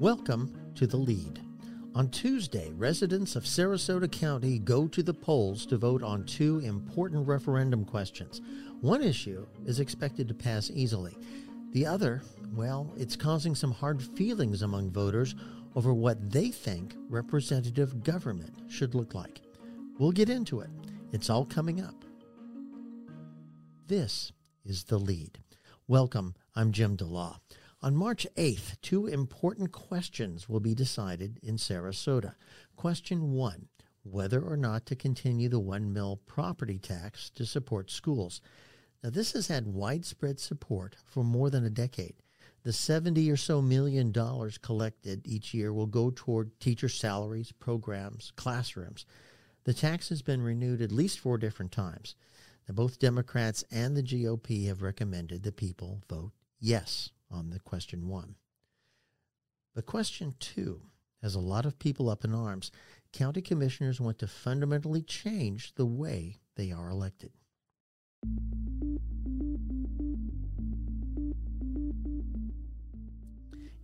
Welcome to The Lead. On Tuesday, residents of Sarasota County go to the polls to vote on two important referendum questions. One issue is expected to pass easily. The other, well, it's causing some hard feelings among voters over what they think representative government should look like. We'll get into it. It's all coming up. This is The Lead. Welcome. I'm Jim DeLa. On March 8th, two important questions will be decided in Sarasota. Question one whether or not to continue the one mill property tax to support schools. Now, this has had widespread support for more than a decade. The 70 or so million dollars collected each year will go toward teacher salaries, programs, classrooms. The tax has been renewed at least four different times. Now, both Democrats and the GOP have recommended that people vote yes on the question one. But question two has a lot of people up in arms. County commissioners want to fundamentally change the way they are elected.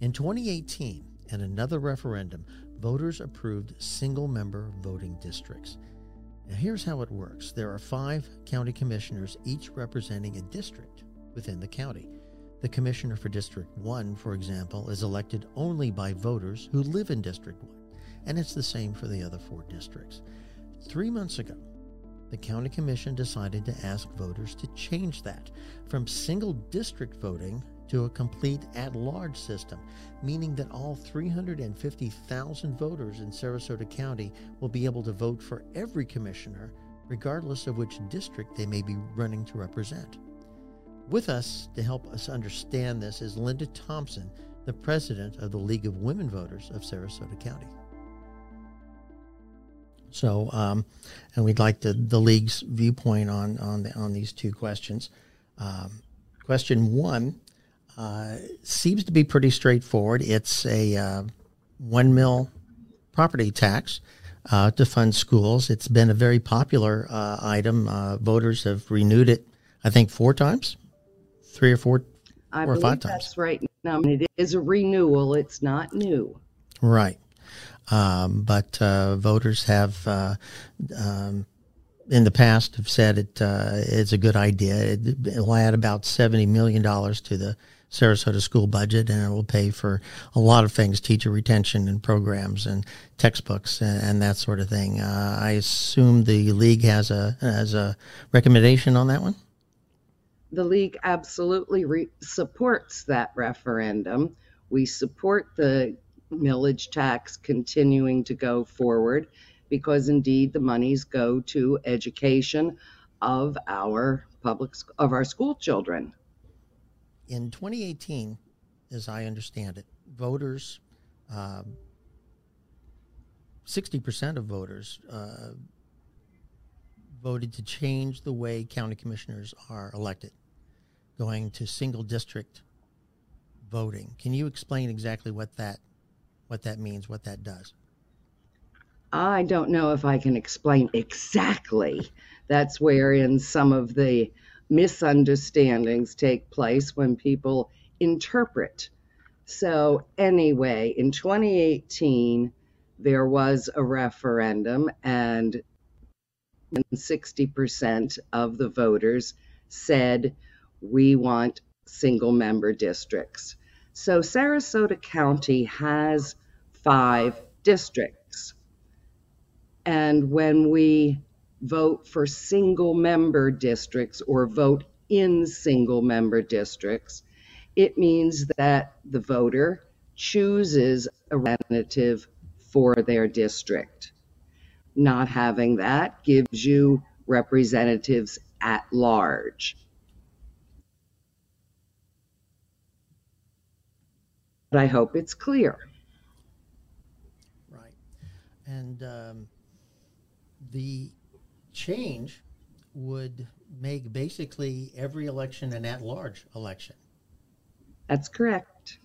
In 2018 and another referendum, voters approved single member voting districts. Now, here's how it works there are five county commissioners, each representing a district within the county. The commissioner for District 1, for example, is elected only by voters who live in District 1, and it's the same for the other four districts. Three months ago, the county commission decided to ask voters to change that from single district voting to a complete at large system, meaning that all 350,000 voters in Sarasota County will be able to vote for every commissioner, regardless of which district they may be running to represent. With us to help us understand this is Linda Thompson, the president of the League of Women Voters of Sarasota County. So, um, and we'd like the, the league's viewpoint on on the, on these two questions. Um, question one uh, seems to be pretty straightforward. It's a uh, one mill property tax uh, to fund schools. It's been a very popular uh, item. Uh, voters have renewed it, I think, four times three or four I or five times. That's right. Now it is a renewal. It's not new. Right. Um, but uh, voters have uh, um, in the past have said it uh, it's a good idea. It, will add about seventy million dollars to the Sarasota school budget, and it will pay for a lot of things: teacher retention and programs and textbooks and, and that sort of thing. Uh, I assume the league has a has a recommendation on that one the league absolutely re- supports that referendum. We support the millage tax continuing to go forward because indeed the monies go to education of our public of our school children. In 2018, as I understand it, voters, uh, 60% of voters uh, voted to change the way county commissioners are elected going to single district voting. Can you explain exactly what that what that means, what that does? I don't know if I can explain exactly. That's wherein some of the misunderstandings take place when people interpret. So, anyway, in 2018, there was a referendum, and 60% of the voters said we want single member districts. So Sarasota County has five districts. And when we vote for single member districts or vote in single member districts, it means that the voter chooses a representative for their district. Not having that gives you representatives at large. But I hope it's clear. Right. And um, the change would make basically every election an at large election. That's correct.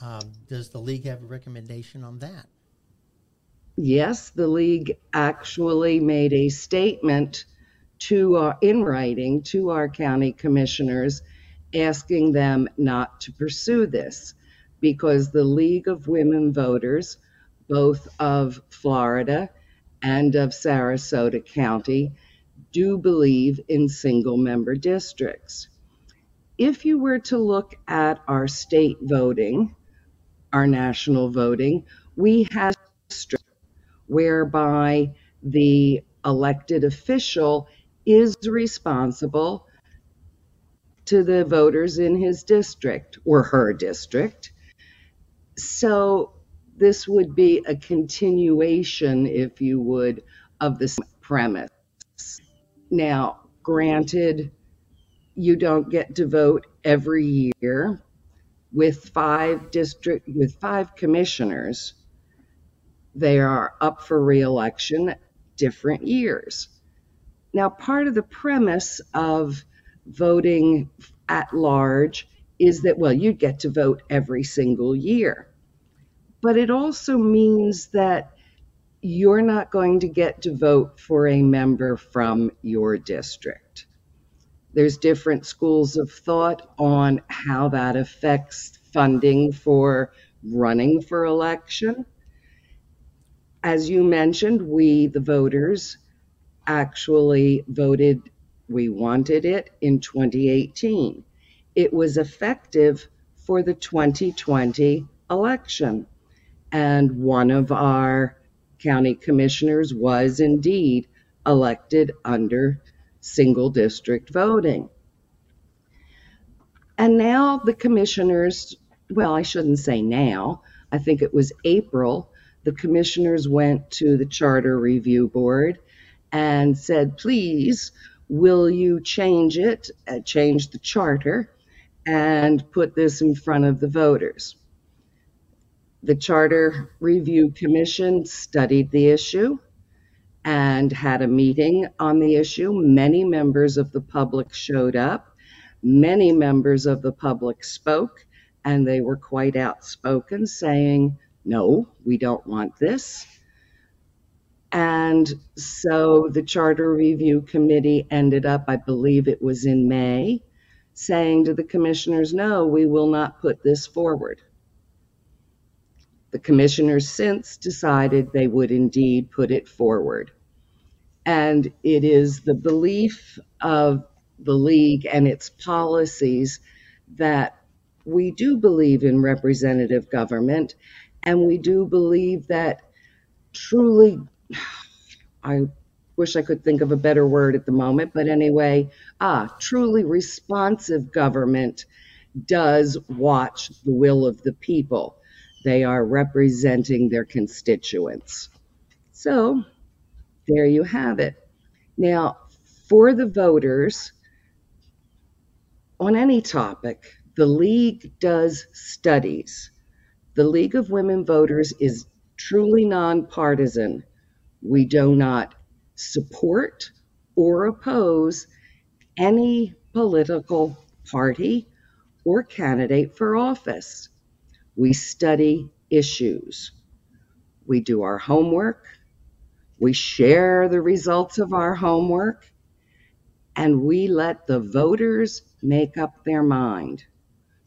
Um, does the league have a recommendation on that? Yes, the league actually made a statement to uh, in writing to our county commissioners asking them not to pursue this because the League of Women Voters, both of Florida and of Sarasota County, do believe in single member districts. If you were to look at our state voting, our national voting, we have whereby the elected official is responsible to the voters in his district or her district. So this would be a continuation, if you would, of this premise. Now, granted, you don't get to vote every year with five district with five commissioners. They are up for reelection different years. Now, part of the premise of voting at large is that, well, you get to vote every single year. But it also means that you're not going to get to vote for a member from your district. There's different schools of thought on how that affects funding for running for election. As you mentioned, we, the voters, actually voted, we wanted it in 2018. It was effective for the 2020 election. And one of our county commissioners was indeed elected under single district voting. And now the commissioners, well, I shouldn't say now, I think it was April, the commissioners went to the Charter Review Board and said, please, will you change it, uh, change the charter, and put this in front of the voters? The Charter Review Commission studied the issue and had a meeting on the issue. Many members of the public showed up. Many members of the public spoke, and they were quite outspoken, saying, No, we don't want this. And so the Charter Review Committee ended up, I believe it was in May, saying to the commissioners, No, we will not put this forward. The commissioners since decided they would indeed put it forward. And it is the belief of the league and its policies that we do believe in representative government and we do believe that truly, I wish I could think of a better word at the moment, but anyway, ah, truly responsive government does watch the will of the people they are representing their constituents. So there you have it. Now, for the voters, on any topic, the League does studies. The League of Women Voters is truly nonpartisan. We do not support or oppose any political party or candidate for office. We study issues. We do our homework. We share the results of our homework. And we let the voters make up their mind.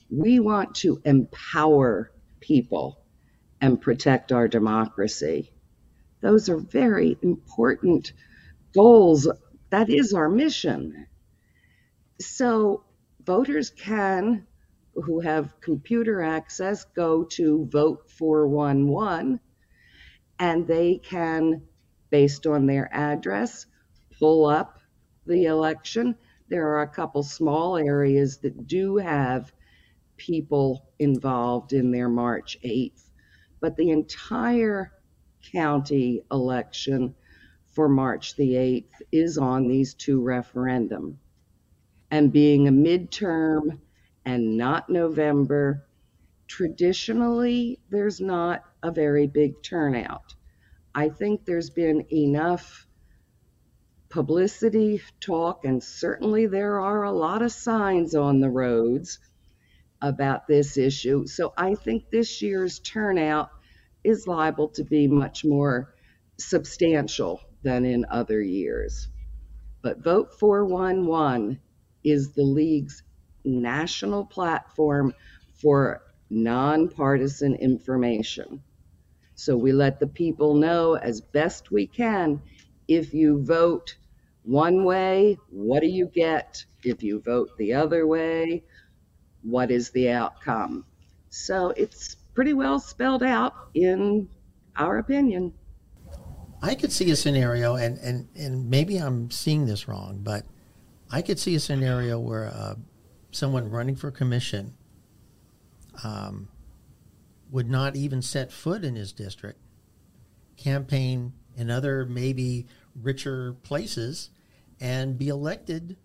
We want to empower people and protect our democracy. Those are very important goals. That is our mission. So, voters can who have computer access go to Vote 411 and they can, based on their address, pull up the election. There are a couple small areas that do have people involved in their March 8th, but the entire county election for March the 8th is on these two referendum. And being a midterm and not November, traditionally there's not a very big turnout. I think there's been enough publicity, talk, and certainly there are a lot of signs on the roads about this issue. So I think this year's turnout is liable to be much more substantial than in other years. But Vote 411 is the League's national platform for nonpartisan information. So we let the people know as best we can if you vote one way, what do you get? If you vote the other way, what is the outcome? So it's pretty well spelled out in our opinion. I could see a scenario, and, and, and maybe I'm seeing this wrong, but I could see a scenario where uh, someone running for commission um, would not even set foot in his district, campaign in other maybe richer places, and be elected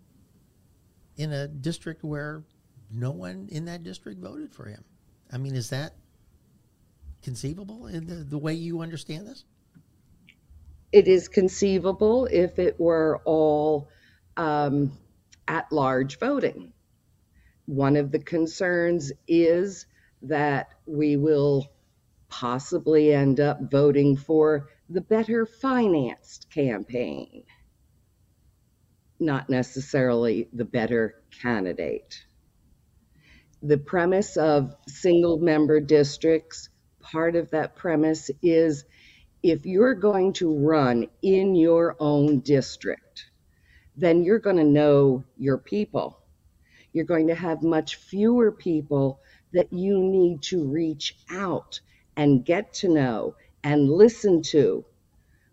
in a district where no one in that district voted for him. I mean, is that conceivable in the, the way you understand this? It is conceivable if it were all um, at large voting. One of the concerns is that we will possibly end up voting for the better financed campaign, not necessarily the better candidate. The premise of single member districts, part of that premise is if you're going to run in your own district, then you're going to know your people. You're going to have much fewer people that you need to reach out and get to know and listen to.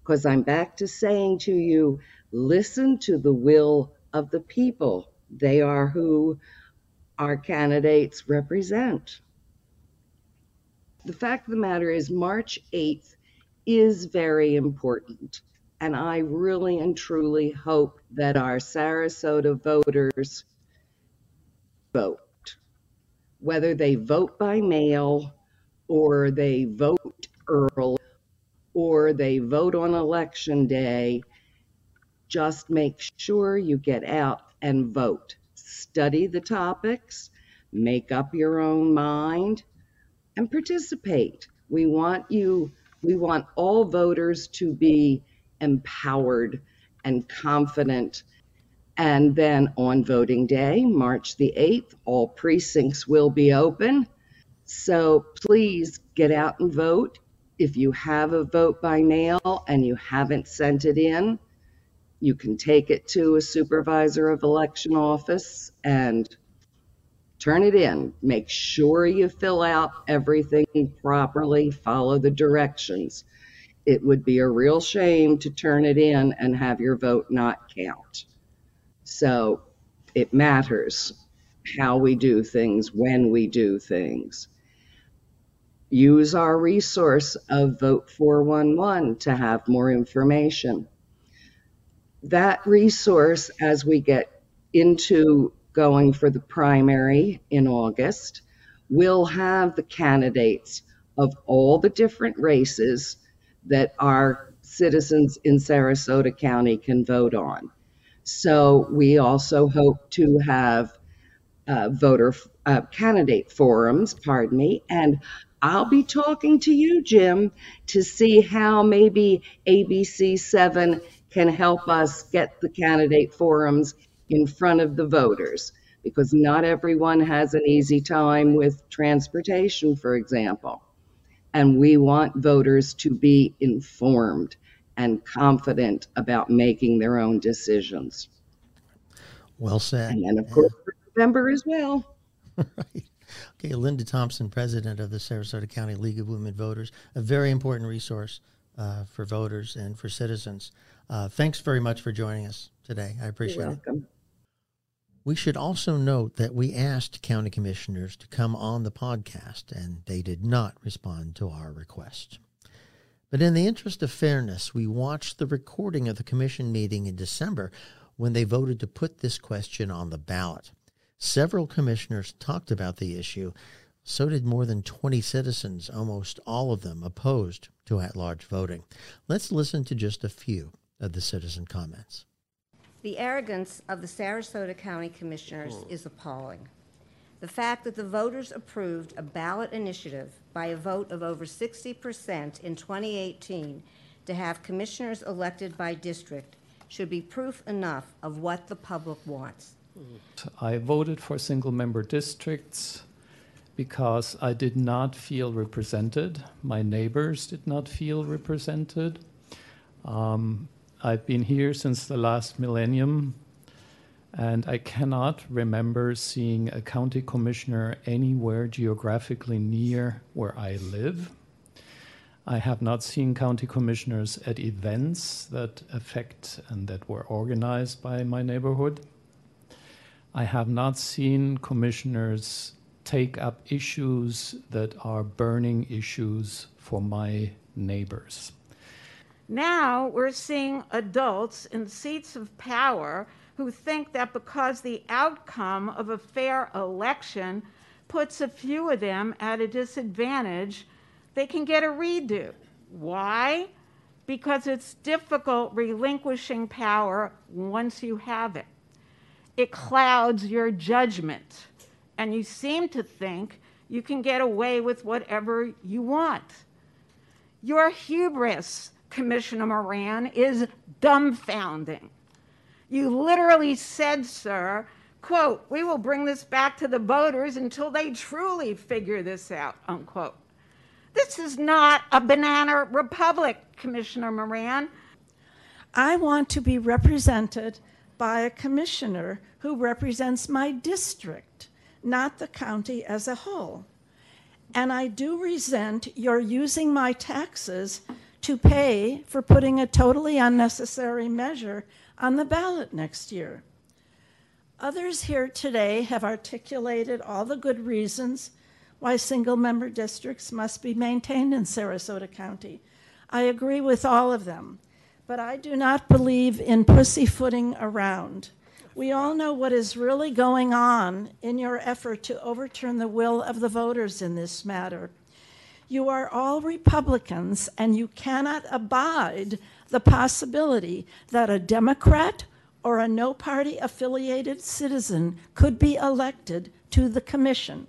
Because I'm back to saying to you, listen to the will of the people. They are who our candidates represent. The fact of the matter is, March 8th is very important. And I really and truly hope that our Sarasota voters vote. Whether they vote by mail or they vote early or they vote on election day, just make sure you get out and vote. Study the topics, make up your own mind, and participate. We want you, we want all voters to be empowered and confident. And then on voting day, March the 8th, all precincts will be open. So please get out and vote. If you have a vote by mail and you haven't sent it in, you can take it to a supervisor of election office and turn it in. Make sure you fill out everything properly, follow the directions. It would be a real shame to turn it in and have your vote not count. So it matters how we do things, when we do things use our resource of Vote 411 to have more information. That resource, as we get into going for the primary in August, we'll have the candidates of all the different races that our citizens in Sarasota County can vote on. So we also hope to have uh, voter uh, candidate forums, pardon me, and I'll be talking to you, Jim, to see how maybe ABC 7 can help us get the candidate forums in front of the voters because not everyone has an easy time with transportation, for example. And we want voters to be informed and confident about making their own decisions. Well said. And then, of course, for November as well. right. Okay, Linda Thompson, president of the Sarasota County League of Women Voters, a very important resource uh, for voters and for citizens. Uh, thanks very much for joining us today. I appreciate You're welcome. it. We should also note that we asked county commissioners to come on the podcast, and they did not respond to our request. But in the interest of fairness, we watched the recording of the commission meeting in December when they voted to put this question on the ballot. Several commissioners talked about the issue. So did more than 20 citizens, almost all of them opposed to at large voting. Let's listen to just a few of the citizen comments. The arrogance of the Sarasota County Commissioners is appalling. The fact that the voters approved a ballot initiative by a vote of over 60% in 2018 to have commissioners elected by district should be proof enough of what the public wants. I voted for single member districts because I did not feel represented. My neighbors did not feel represented. Um, I've been here since the last millennium, and I cannot remember seeing a county commissioner anywhere geographically near where I live. I have not seen county commissioners at events that affect and that were organized by my neighborhood. I have not seen commissioners take up issues that are burning issues for my neighbors. Now we're seeing adults in seats of power who think that because the outcome of a fair election puts a few of them at a disadvantage, they can get a redo. Why? Because it's difficult relinquishing power once you have it. It clouds your judgment and you seem to think you can get away with whatever you want. Your hubris, Commissioner Moran, is dumbfounding. You literally said, sir, quote, we will bring this back to the voters until they truly figure this out, unquote. This is not a banana republic, Commissioner Moran. I want to be represented by a commissioner who represents my district not the county as a whole. And I do resent your using my taxes to pay for putting a totally unnecessary measure on the ballot next year. Others here today have articulated all the good reasons why single member districts must be maintained in Sarasota County. I agree with all of them, but I do not believe in pussyfooting around. We all know what is really going on in your effort to overturn the will of the voters in this matter. You are all Republicans, and you cannot abide the possibility that a Democrat or a no party affiliated citizen could be elected to the commission.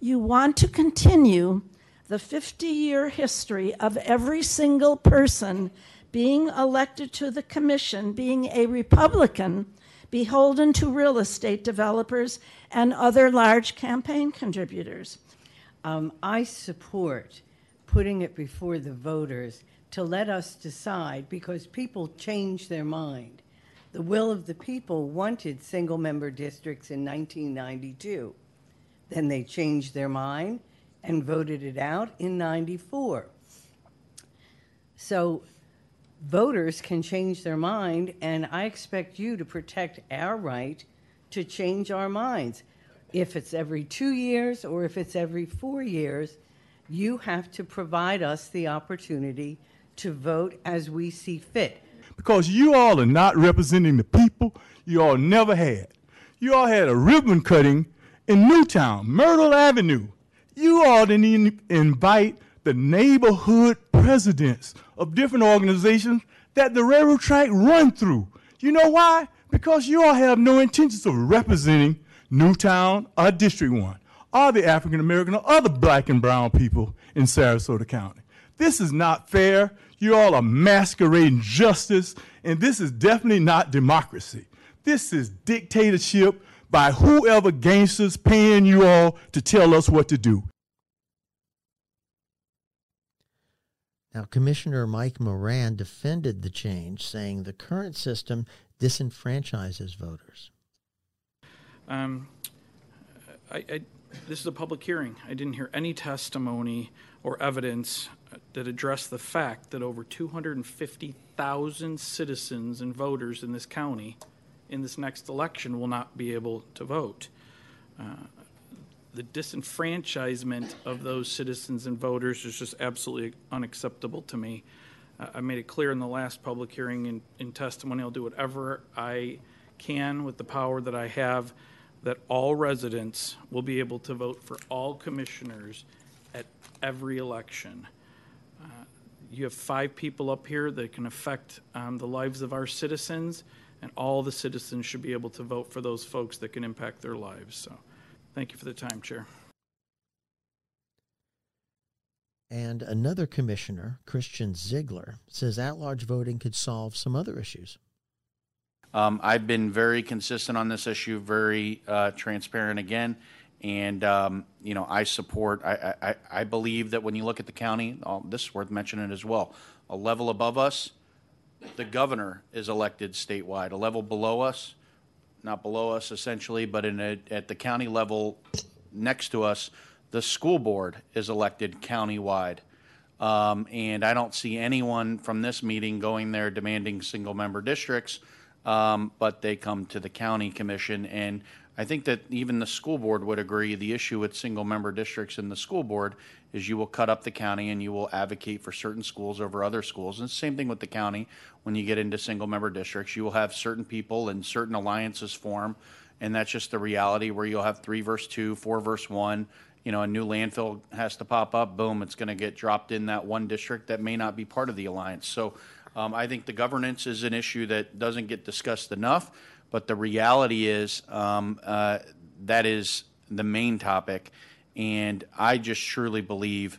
You want to continue the 50 year history of every single person being elected to the commission being a Republican beholden to real estate developers and other large campaign contributors. Um, I support putting it before the voters to let us decide because people change their mind. The will of the people wanted single member districts in 1992. Then they changed their mind and voted it out in 94. So voters can change their mind, and I expect you to protect our right to change our minds. If it's every two years or if it's every four years, you have to provide us the opportunity to vote as we see fit. Because you all are not representing the people you all never had. You all had a ribbon cutting in Newtown, Myrtle Avenue. You all didn't even invite the neighborhood presidents of different organizations that the railroad track run through. You know why? Because you all have no intentions of representing Newtown or District 1 or the African American or other black and brown people in Sarasota County. This is not fair. You all are masquerading justice, and this is definitely not democracy. This is dictatorship by whoever gangsters paying you all to tell us what to do. Now, Commissioner Mike Moran defended the change, saying the current system disenfranchises voters. Um, I, I, this is a public hearing. I didn't hear any testimony or evidence that addressed the fact that over 250,000 citizens and voters in this county in this next election will not be able to vote. Uh, the disenfranchisement of those citizens and voters is just absolutely unacceptable to me. Uh, I made it clear in the last public hearing in, in testimony, I'll do whatever I can with the power that I have that all residents will be able to vote for all commissioners at every election. Uh, you have five people up here that can affect um, the lives of our citizens, and all the citizens should be able to vote for those folks that can impact their lives. So. Thank you for the time, Chair. And another commissioner, Christian Ziegler, says at large voting could solve some other issues. Um, I've been very consistent on this issue, very uh, transparent again, And, um, you know, I support, I, I, I believe that when you look at the county, oh, this is worth mentioning as well, a level above us, the governor is elected statewide. A level below us, not below us essentially, but in a, at the county level next to us, the school board is elected countywide. Um, and I don't see anyone from this meeting going there demanding single member districts, um, but they come to the county commission. And I think that even the school board would agree the issue with single member districts in the school board is you will cut up the county and you will advocate for certain schools over other schools. And same thing with the county when you get into single member districts. You will have certain people and certain alliances form. And that's just the reality where you'll have three versus two, four versus one, you know, a new landfill has to pop up, boom, it's going to get dropped in that one district that may not be part of the alliance. So um, I think the governance is an issue that doesn't get discussed enough, but the reality is um, uh, that is the main topic. And I just truly believe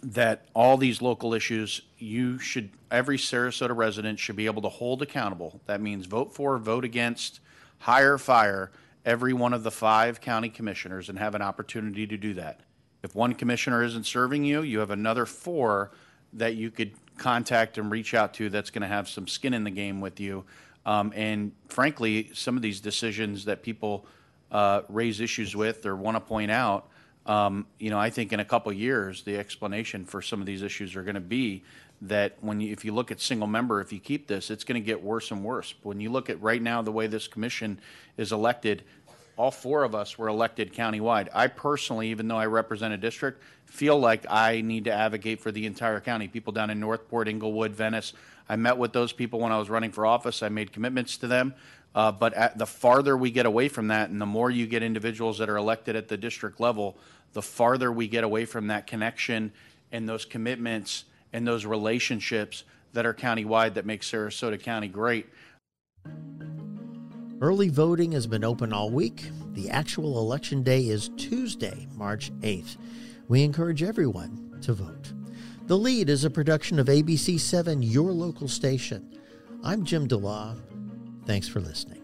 that all these local issues, you should, every Sarasota resident should be able to hold accountable. That means vote for, vote against, hire, fire every one of the five county commissioners and have an opportunity to do that. If one commissioner isn't serving you, you have another four that you could contact and reach out to that's going to have some skin in the game with you. Um, and frankly, some of these decisions that people uh, raise issues with or want to point out, um, you know, I think in a couple years, the explanation for some of these issues are going to be that when you, if you look at single member, if you keep this, it's going to get worse and worse. When you look at right now the way this commission is elected, all four of us were elected countywide. I personally, even though I represent a district, feel like I need to advocate for the entire county. People down in Northport, Englewood, Venice. I met with those people when I was running for office. I made commitments to them. Uh, but at the farther we get away from that, and the more you get individuals that are elected at the district level, the farther we get away from that connection and those commitments and those relationships that are countywide that make Sarasota County great. Early voting has been open all week. The actual election day is Tuesday, March 8th. We encourage everyone to vote. The Lead is a production of ABC7, your local station. I'm Jim DeLa. Thanks for listening.